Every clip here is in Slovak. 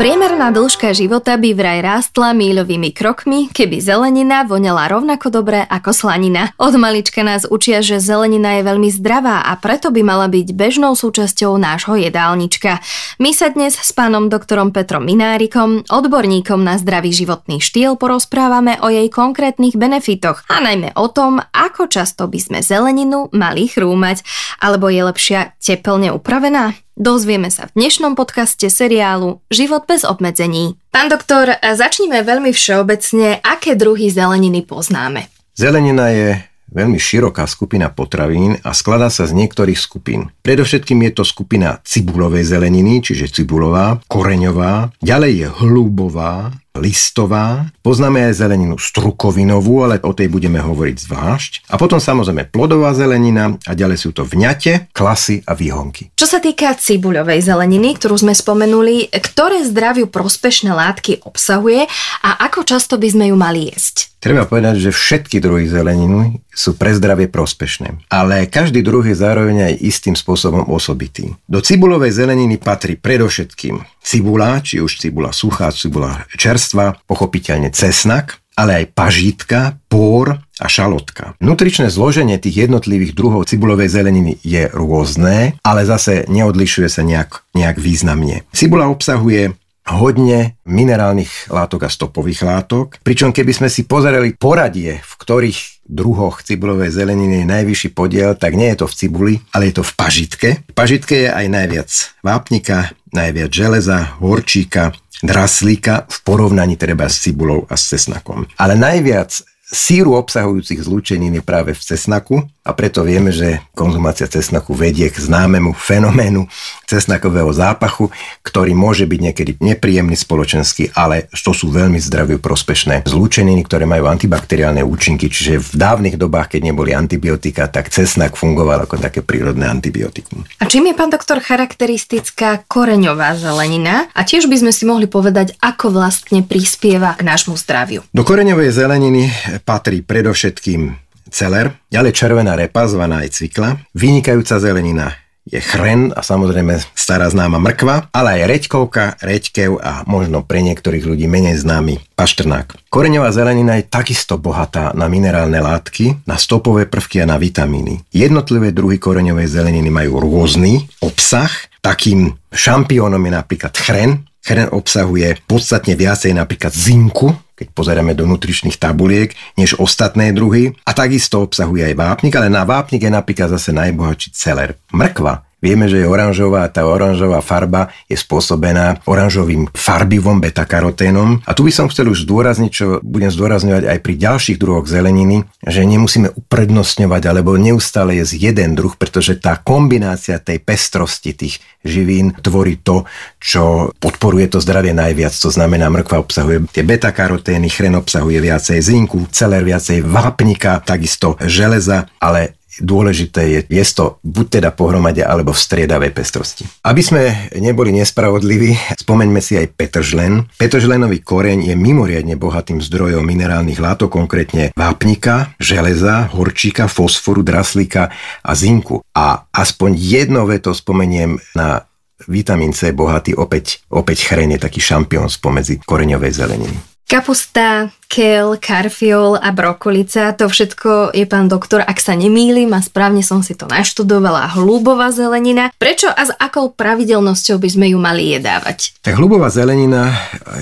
Priemerná dĺžka života by vraj rástla míľovými krokmi, keby zelenina voňala rovnako dobre ako slanina. Od malička nás učia, že zelenina je veľmi zdravá a preto by mala byť bežnou súčasťou nášho jedálnička. My sa dnes s pánom doktorom Petrom Minárikom, odborníkom na zdravý životný štýl, porozprávame o jej konkrétnych benefitoch a najmä o tom, ako často by sme zeleninu mali chrúmať, alebo je lepšia teplne upravená. Dozvieme sa v dnešnom podcaste seriálu Život bez obmedzení. Pán doktor, začnime veľmi všeobecne, aké druhy zeleniny poznáme. Zelenina je veľmi široká skupina potravín a skladá sa z niektorých skupín. Predovšetkým je to skupina cibulovej zeleniny, čiže cibulová, koreňová, ďalej je hlúbová, listová. Poznáme aj zeleninu strukovinovú, ale o tej budeme hovoriť zvlášť. A potom samozrejme plodová zelenina a ďalej sú to vňate, klasy a výhonky. Čo sa týka cibuľovej zeleniny, ktorú sme spomenuli, ktoré zdraviu prospešné látky obsahuje a ako často by sme ju mali jesť? Treba povedať, že všetky druhy zeleniny sú pre zdravie prospešné, ale každý druh je zároveň aj istým spôsobom osobitý. Do cibulovej zeleniny patrí predovšetkým cibula, či už cibula suchá, cibula čerstvá, pochopiteľne cesnak, ale aj pažitka, pór a šalotka. Nutričné zloženie tých jednotlivých druhov cibulovej zeleniny je rôzne, ale zase neodlišuje sa nejak, nejak významne. Cibula obsahuje hodne minerálnych látok a stopových látok. Pričom keby sme si pozerali poradie, v ktorých druhoch cibulovej zeleniny je najvyšší podiel, tak nie je to v cibuli, ale je to v pažitke. V pažitke je aj najviac vápnika, najviac železa, horčíka, draslíka v porovnaní treba s cibulou a s cesnakom. Ale najviac síru obsahujúcich zlúčenín je práve v cesnaku a preto vieme, že konzumácia cesnaku vedie k známemu fenoménu cesnakového zápachu, ktorý môže byť niekedy nepríjemný spoločenský, ale to sú veľmi zdraviu prospešné zlúčeniny, ktoré majú antibakteriálne účinky, čiže v dávnych dobách, keď neboli antibiotika, tak cesnak fungoval ako také prírodné antibiotikum. A čím je, pán doktor, charakteristická koreňová zelenina? A tiež by sme si mohli povedať, ako vlastne prispieva k nášmu zdraviu. Do koreňovej zeleniny patrí predovšetkým celer, ďalej červená repa, zvaná aj cvikla, vynikajúca zelenina je chren a samozrejme stará známa mrkva, ale aj reďkovka, reďkev a možno pre niektorých ľudí menej známy paštrnák. Koreňová zelenina je takisto bohatá na minerálne látky, na stopové prvky a na vitamíny. Jednotlivé druhy koreňovej zeleniny majú rôzny obsah. Takým šampiónom je napríklad chren. Chren obsahuje podstatne viacej napríklad zinku, keď pozeráme do nutričných tabuliek, než ostatné druhy. A takisto obsahuje aj vápnik, ale na vápnik je napríklad zase najbohatší celer. Mrkva Vieme, že je oranžová tá oranžová farba je spôsobená oranžovým farbivom beta-karoténom. A tu by som chcel už zdôrazniť, čo budem zdôrazňovať aj pri ďalších druhoch zeleniny, že nemusíme uprednostňovať alebo neustále jesť jeden druh, pretože tá kombinácia tej pestrosti tých živín tvorí to, čo podporuje to zdravie najviac. To znamená, mrkva obsahuje tie beta-karotény, chren obsahuje viacej zinku, celer viacej vápnika, takisto železa, ale dôležité je jesť to buď teda pohromade alebo v striedavej pestrosti. Aby sme neboli nespravodliví, spomeňme si aj petržlen. Petržlenový koreň je mimoriadne bohatým zdrojom minerálnych látok, konkrétne vápnika, železa, horčíka, fosforu, draslíka a zinku. A aspoň jedno veto spomeniem na vitamín C bohatý opäť, opäť chren je taký šampión spomedzi koreňovej zeleniny. Kapusta, kel, karfiol a brokolica, to všetko je pán doktor, ak sa nemýlim a správne som si to naštudovala, hlúbová zelenina. Prečo a s akou pravidelnosťou by sme ju mali jedávať? Tak hlúbová zelenina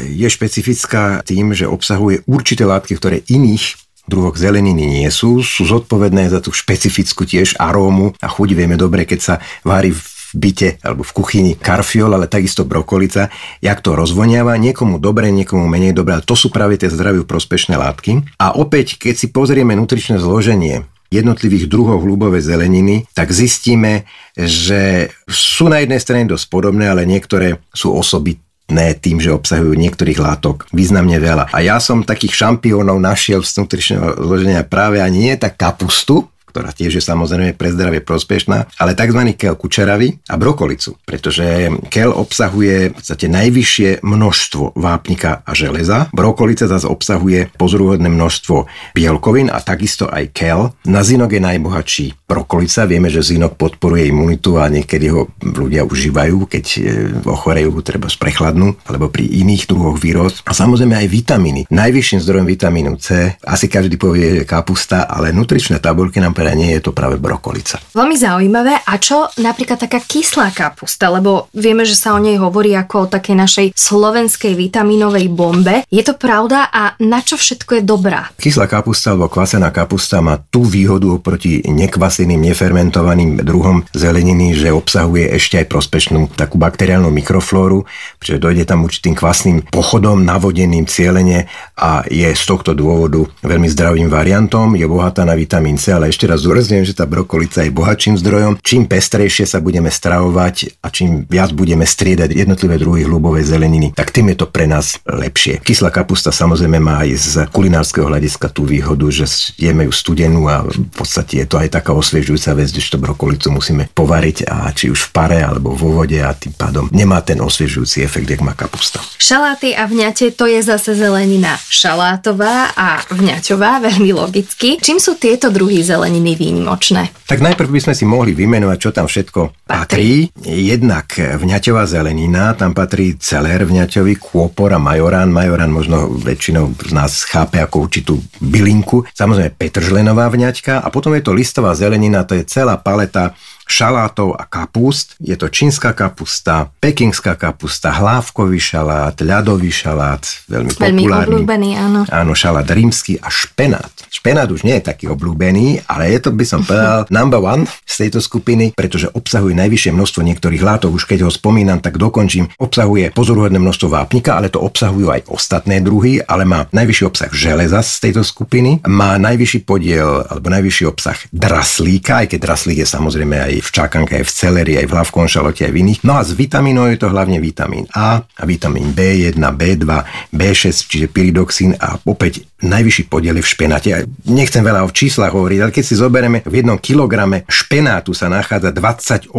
je špecifická tým, že obsahuje určité látky, ktoré iných druhoch zeleniny nie sú, sú zodpovedné za tú špecifickú tiež arómu a chuť. Vieme dobre, keď sa vári v v byte alebo v kuchyni karfiol, ale takisto brokolica, jak to rozvoniava, niekomu dobre, niekomu menej dobre, ale to sú práve tie zdraviu prospešné látky. A opäť, keď si pozrieme nutričné zloženie jednotlivých druhov hlubovej zeleniny, tak zistíme, že sú na jednej strane dosť podobné, ale niektoré sú osobitné tým, že obsahujú niektorých látok významne veľa. A ja som takých šampiónov našiel z nutričného zloženia práve ani nie tak kapustu, ktorá tiež je samozrejme pre zdravie prospešná, ale tzv. kel kučeravy a brokolicu, pretože kel obsahuje v podstate najvyššie množstvo vápnika a železa. Brokolica zase obsahuje pozoruhodné množstvo bielkovín a takisto aj kel. Na zinok je najbohatší brokolica. Vieme, že zinok podporuje imunitu a niekedy ho ľudia užívajú, keď e, ochorejú treba z prechladnú alebo pri iných druhoch výroz. A samozrejme aj vitamíny. Najvyšším zdrojom vitamínu C, asi každý povie kapusta, ale nutričné tabulky nám povedia, nie je to práve brokolica. Veľmi zaujímavé. A čo napríklad taká kyslá kapusta? Lebo vieme, že sa o nej hovorí ako o takej našej slovenskej vitamínovej bombe. Je to pravda a na čo všetko je dobrá? Kyslá kapusta alebo kvasená kapusta má tú výhodu oproti nekvaseným, nefermentovaným druhom zeleniny, že obsahuje ešte aj prospešnú takú bakteriálnu mikroflóru, pretože dojde tam určitým kvasným pochodom, navodeným cieľene a je z tohto dôvodu veľmi zdravým variantom, je bohatá na vitamín C, ale ešte raz zdôrazňujem, že tá brokolica je bohatším zdrojom. Čím pestrejšie sa budeme stravovať a čím viac budeme striedať jednotlivé druhy hlubovej zeleniny, tak tým je to pre nás lepšie. Kyslá kapusta samozrejme má aj z kulinárskeho hľadiska tú výhodu, že jeme ju studenú a v podstate je to aj taká osviežujúca vec, že to brokolicu musíme povariť a či už v pare alebo vo vode a tým pádom nemá ten osviežujúci efekt, jak má kapusta. Šaláty a vňate to je zase zelenina šalátová a vňaťová, veľmi logicky. Čím sú tieto druhy zeleniny výnimočné? Tak najprv by sme si mohli vymenovať, čo tam všetko patrí. Jednak vňaťová zelenina, tam patrí celer vňaťový, kôpor a majorán. Majorán možno väčšinou z nás chápe ako určitú bylinku. Samozrejme petržlenová vňaťka a potom je to listová zelenina, to je celá paleta šalátov a kapust. Je to čínska kapusta, pekingská kapusta, hlávkový šalát, ľadový šalát, veľmi, veľmi populárny. obľúbený, áno. Áno, šalát rímsky a špenát. Špenát už nie je taký obľúbený, ale je to, by som povedal, number one z tejto skupiny, pretože obsahuje najvyššie množstvo niektorých látok. Už keď ho spomínam, tak dokončím. Obsahuje pozoruhodné množstvo vápnika, ale to obsahujú aj ostatné druhy, ale má najvyšší obsah železa z tejto skupiny, má najvyšší podiel alebo najvyšší obsah draslíka, aj keď draslík je samozrejme aj v čakanke, aj v celeri, aj v hlavkom šalote, aj v iných. No a z vitamínov je to hlavne vitamín A a vitamín B1, B2, B6, čiže pyridoxín a opäť najvyšší podiel je v špenáte. Nechcem veľa o číslach hovoriť, ale keď si zoberieme, v jednom kilograme špenátu sa nachádza 28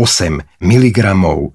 mg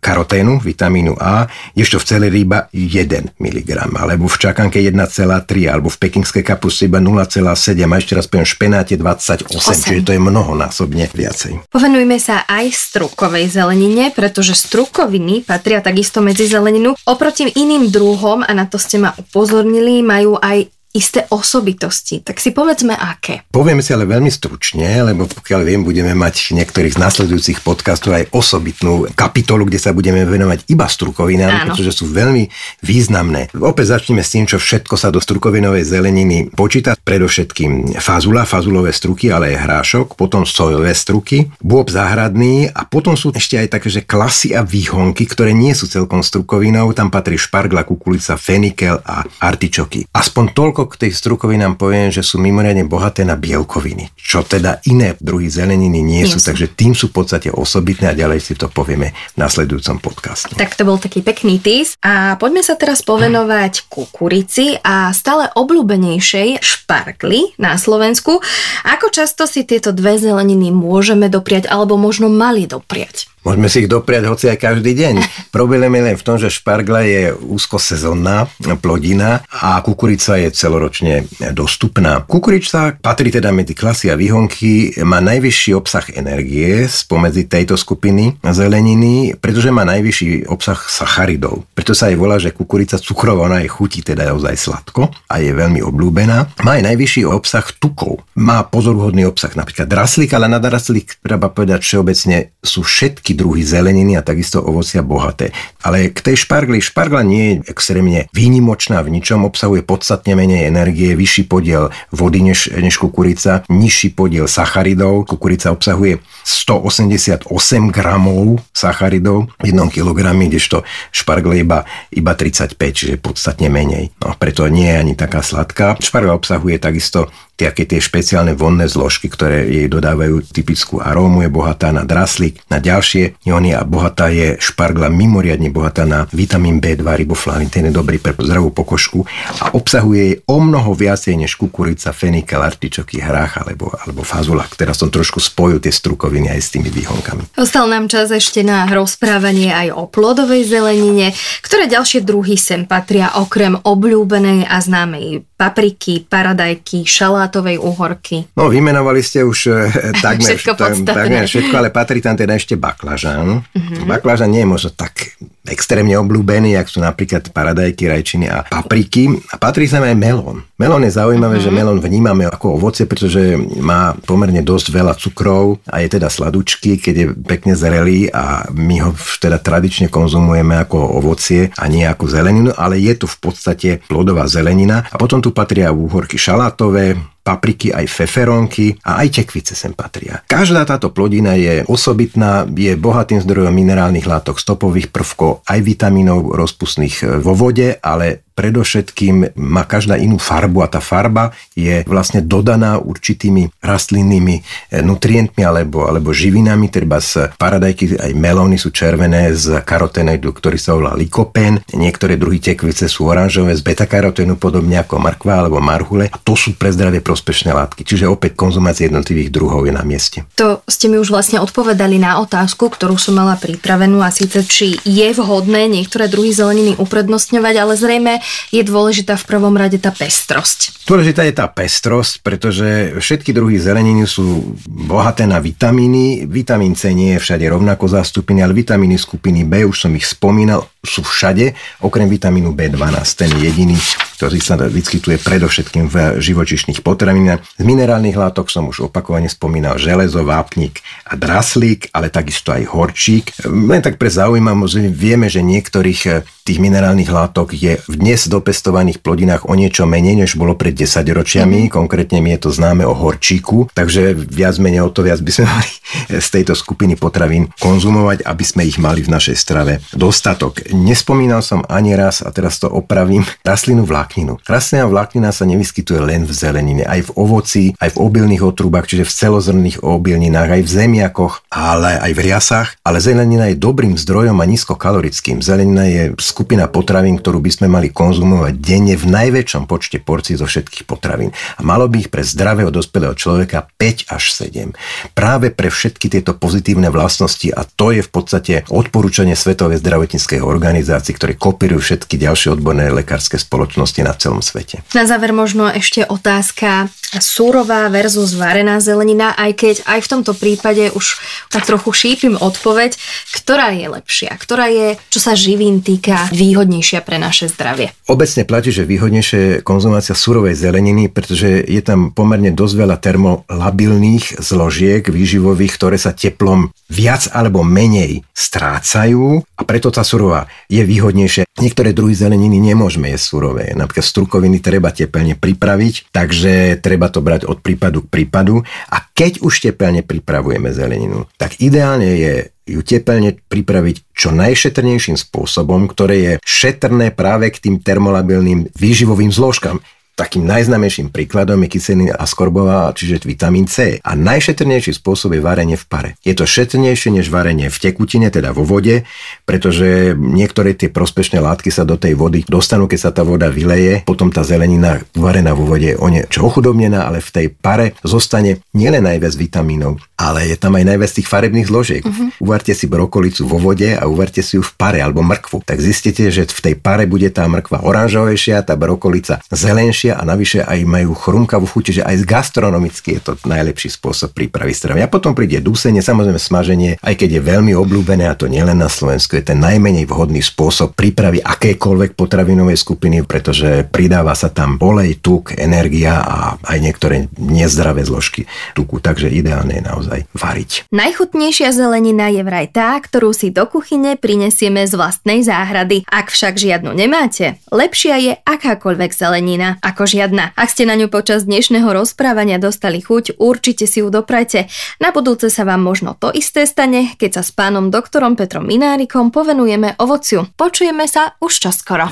karoténu, vitamínu A, ešte v celej ryba 1 mg, alebo v čakanke 1,3, alebo v pekingskej kapuste iba 0,7 a ešte raz poviem, špenáte 28, 8. čiže to je mnohonásobne viacej. Povenujme sa aj strukovej zelenine, pretože strukoviny patria takisto medzi zeleninu. Oproti iným druhom, a na to ste ma upozornili, majú aj isté osobitosti. Tak si povedzme aké. Povieme si ale veľmi stručne, lebo pokiaľ viem, budeme mať niektorých z nasledujúcich podcastov aj osobitnú kapitolu, kde sa budeme venovať iba strukovinám, Áno. pretože sú veľmi významné. Opäť začneme s tým, čo všetko sa do strukovinovej zeleniny počíta. Predovšetkým fazula, fazulové struky, ale aj hrášok, potom sojové struky, bôb záhradný a potom sú ešte aj také, že klasy a výhonky, ktoré nie sú celkom strukovinou. Tam patrí špargla, kukulica, fenikel a artičoky. Aspoň toľko k tej strukovinám poviem, že sú mimoriadne bohaté na bielkoviny, čo teda iné druhy zeleniny nie, nie sú, sú, takže tým sú v podstate osobitné a ďalej si to povieme v nasledujúcom podcaste. Tak to bol taký pekný tís a poďme sa teraz povenovať kukurici a stále obľúbenejšej šparkli na Slovensku. Ako často si tieto dve zeleniny môžeme dopriať alebo možno mali dopriať? Môžeme si ich dopriať hoci aj každý deň. Problém je len v tom, že špargla je úzko sezónna plodina a kukurica je celoročne dostupná. Kukurica patrí teda medzi klasy a výhonky, má najvyšší obsah energie spomedzi tejto skupiny zeleniny, pretože má najvyšší obsah sacharidov. Preto sa aj volá, že kukurica cukrová, ona je chutí teda ozaj sladko a je veľmi obľúbená. Má aj najvyšší obsah tukov. Má pozoruhodný obsah napríklad draslík, ale na draslík treba povedať všeobecne sú všetky druhy zeleniny a takisto ovocia bohaté. Ale k tej špargli, špargla nie je extrémne výnimočná v ničom, obsahuje podstatne menej energie, vyšší podiel vody než, než kukurica, nižší podiel sacharidov. Kukurica obsahuje 188 gramov sacharidov v 1 kg, kdežto špargle iba, iba 35, čiže podstatne menej. No, preto nie je ani taká sladká. Špargla obsahuje takisto také tie špeciálne vonné zložky, ktoré jej dodávajú typickú arómu, je bohatá na draslík, na ďalšie ióny a bohatá je špargla mimoriadne bohatá na vitamín B2, riboflavin, ten je dobrý pre zdravú pokožku a obsahuje o mnoho viacej než kukurica, fenikel, artičoky, hrách alebo, alebo fazula. Teraz som trošku spojil tie strukoviny aj s tými výhonkami. Ostal nám čas ešte na rozprávanie aj o plodovej zelenine, ktoré ďalšie druhy sem patria okrem obľúbenej a známej papriky, paradajky, šalátovej uhorky. No, vymenovali ste už e, takmer všetko, takmer všetko, ale patrí tam teda ešte baklažan. Mm-hmm. Baklažan nie je možno tak extrémne obľúbený, ak sú napríklad paradajky, rajčiny a papriky. A patrí sa aj melón. Melón je zaujímavé, mm-hmm. že melón vnímame ako ovoce, pretože má pomerne dosť veľa cukrov a je teda sladučky, keď je pekne zrelý a my ho teda tradične konzumujeme ako ovocie a nie ako zeleninu, ale je to v podstate plodová zelenina. A potom tu patria úhorky šalátové, papriky, aj feferónky a aj tekvice sem patria. Každá táto plodina je osobitná, je bohatým zdrojom minerálnych látok, stopových prvkov, aj vitamínov rozpustných vo vode, ale predovšetkým má každá inú farbu a tá farba je vlastne dodaná určitými rastlinnými eh, nutrientmi alebo, alebo živinami, treba z paradajky aj melóny sú červené z karoténu, ktorý sa volá likopén, niektoré druhy tekvice sú oranžové z beta-karoténu, podobne ako markva alebo marhule a to sú pre zdravie prospešné látky. Čiže opäť konzumácia jednotlivých druhov je na mieste. To ste mi už vlastne odpovedali na otázku, ktorú som mala pripravenú a síce či je vhodné niektoré druhy zeleniny uprednostňovať, ale zrejme je dôležitá v prvom rade tá pestrosť. Dôležitá je tá pestrosť, pretože všetky druhy zeleniny sú bohaté na vitamíny. Vitamín C nie je všade rovnako zastúpený, ale vitamíny skupiny B, už som ich spomínal, sú všade, okrem vitamínu B12. Ten je jediný, ktorý sa vyskytuje predovšetkým v živočišných potravinách. Z minerálnych látok som už opakovane spomínal železo, vápnik a draslík, ale takisto aj horčík. Len tak pre zaujímavosť, vieme, že niektorých tých minerálnych látok je v dnes dopestovaných plodinách o niečo menej, než bolo pred 10 ročiami. Mm. Konkrétne mi je to známe o horčíku, takže viac menej o to viac by sme mali z tejto skupiny potravín konzumovať, aby sme ich mali v našej strave dostatok. Nespomínal som ani raz, a teraz to opravím, rastlinu vlákninu. Rastlina vláknina sa nevyskytuje len v zelenine, aj v ovoci, aj v obilných otrubách, čiže v celozrných obilninách, aj v zemiakoch, ale aj v riasách. Ale zelenina je dobrým zdrojom a nízkokalorickým. Zelenina je skupina potravín, ktorú by sme mali konzumovať denne v najväčšom počte porcií zo všetkých potravín. A malo by ich pre zdravého dospelého človeka 5 až 7. Práve pre všetky tieto pozitívne vlastnosti a to je v podstate odporúčanie Svetovej zdravotníckej organizácie, ktoré kopírujú všetky ďalšie odborné lekárske spoločnosti na celom svete. Na záver možno ešte otázka súrová versus varená zelenina, aj keď aj v tomto prípade už tak trochu šípim odpoveď, ktorá je lepšia, ktorá je, čo sa živín týka, výhodnejšia pre naše zdravie? Obecne platí, že výhodnejšie je konzumácia surovej zeleniny, pretože je tam pomerne dosť veľa termolabilných zložiek výživových, ktoré sa teplom viac alebo menej strácajú a preto tá surová je výhodnejšia. Niektoré druhy zeleniny nemôžeme jesť surové. Napríklad strukoviny treba tepelne pripraviť, takže treba to brať od prípadu k prípadu. A keď už tepelne pripravujeme zeleninu, tak ideálne je ju tepelne pripraviť čo najšetrnejším spôsobom, ktoré je šetrné práve k tým termolabilným výživovým zložkám. Takým najznamejším príkladom je kyselina askorbová, čiže vitamín C. A najšetrnejší spôsob je varenie v pare. Je to šetrnejšie než varenie v tekutine, teda vo vode, pretože niektoré tie prospešné látky sa do tej vody dostanú, keď sa tá voda vyleje. Potom tá zelenina varená vo vode je o niečo ochudobnená, ale v tej pare zostane nielen najviac vitamínov, ale je tam aj najviac tých farebných zložiek. Uh-huh. Uvarte si brokolicu vo vode a uvarte si ju v pare alebo mrkvu. Tak zistíte, že v tej pare bude tá mrkva oranžovejšia, tá brokolica zelenšia lepšia a navyše aj majú chrumkavú chuť, čiže aj gastronomicky je to najlepší spôsob prípravy stravy. A potom príde dúsenie, samozrejme smaženie, aj keď je veľmi obľúbené, a to nielen na Slovensku, je ten najmenej vhodný spôsob prípravy akékoľvek potravinovej skupiny, pretože pridáva sa tam olej, tuk, energia a aj niektoré nezdravé zložky tuku, takže ideálne je naozaj variť. Najchutnejšia zelenina je vraj tá, ktorú si do kuchyne prinesieme z vlastnej záhrady. Ak však žiadnu nemáte, lepšia je akákoľvek zelenina. A ako žiadna. Ak ste na ňu počas dnešného rozprávania dostali chuť, určite si ju doprajte. Na budúce sa vám možno to isté stane, keď sa s pánom doktorom Petrom Minárikom povenujeme ovociu. Počujeme sa už čoskoro.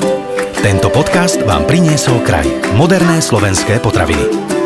Tento podcast vám priniesol kraj. Moderné slovenské potraviny.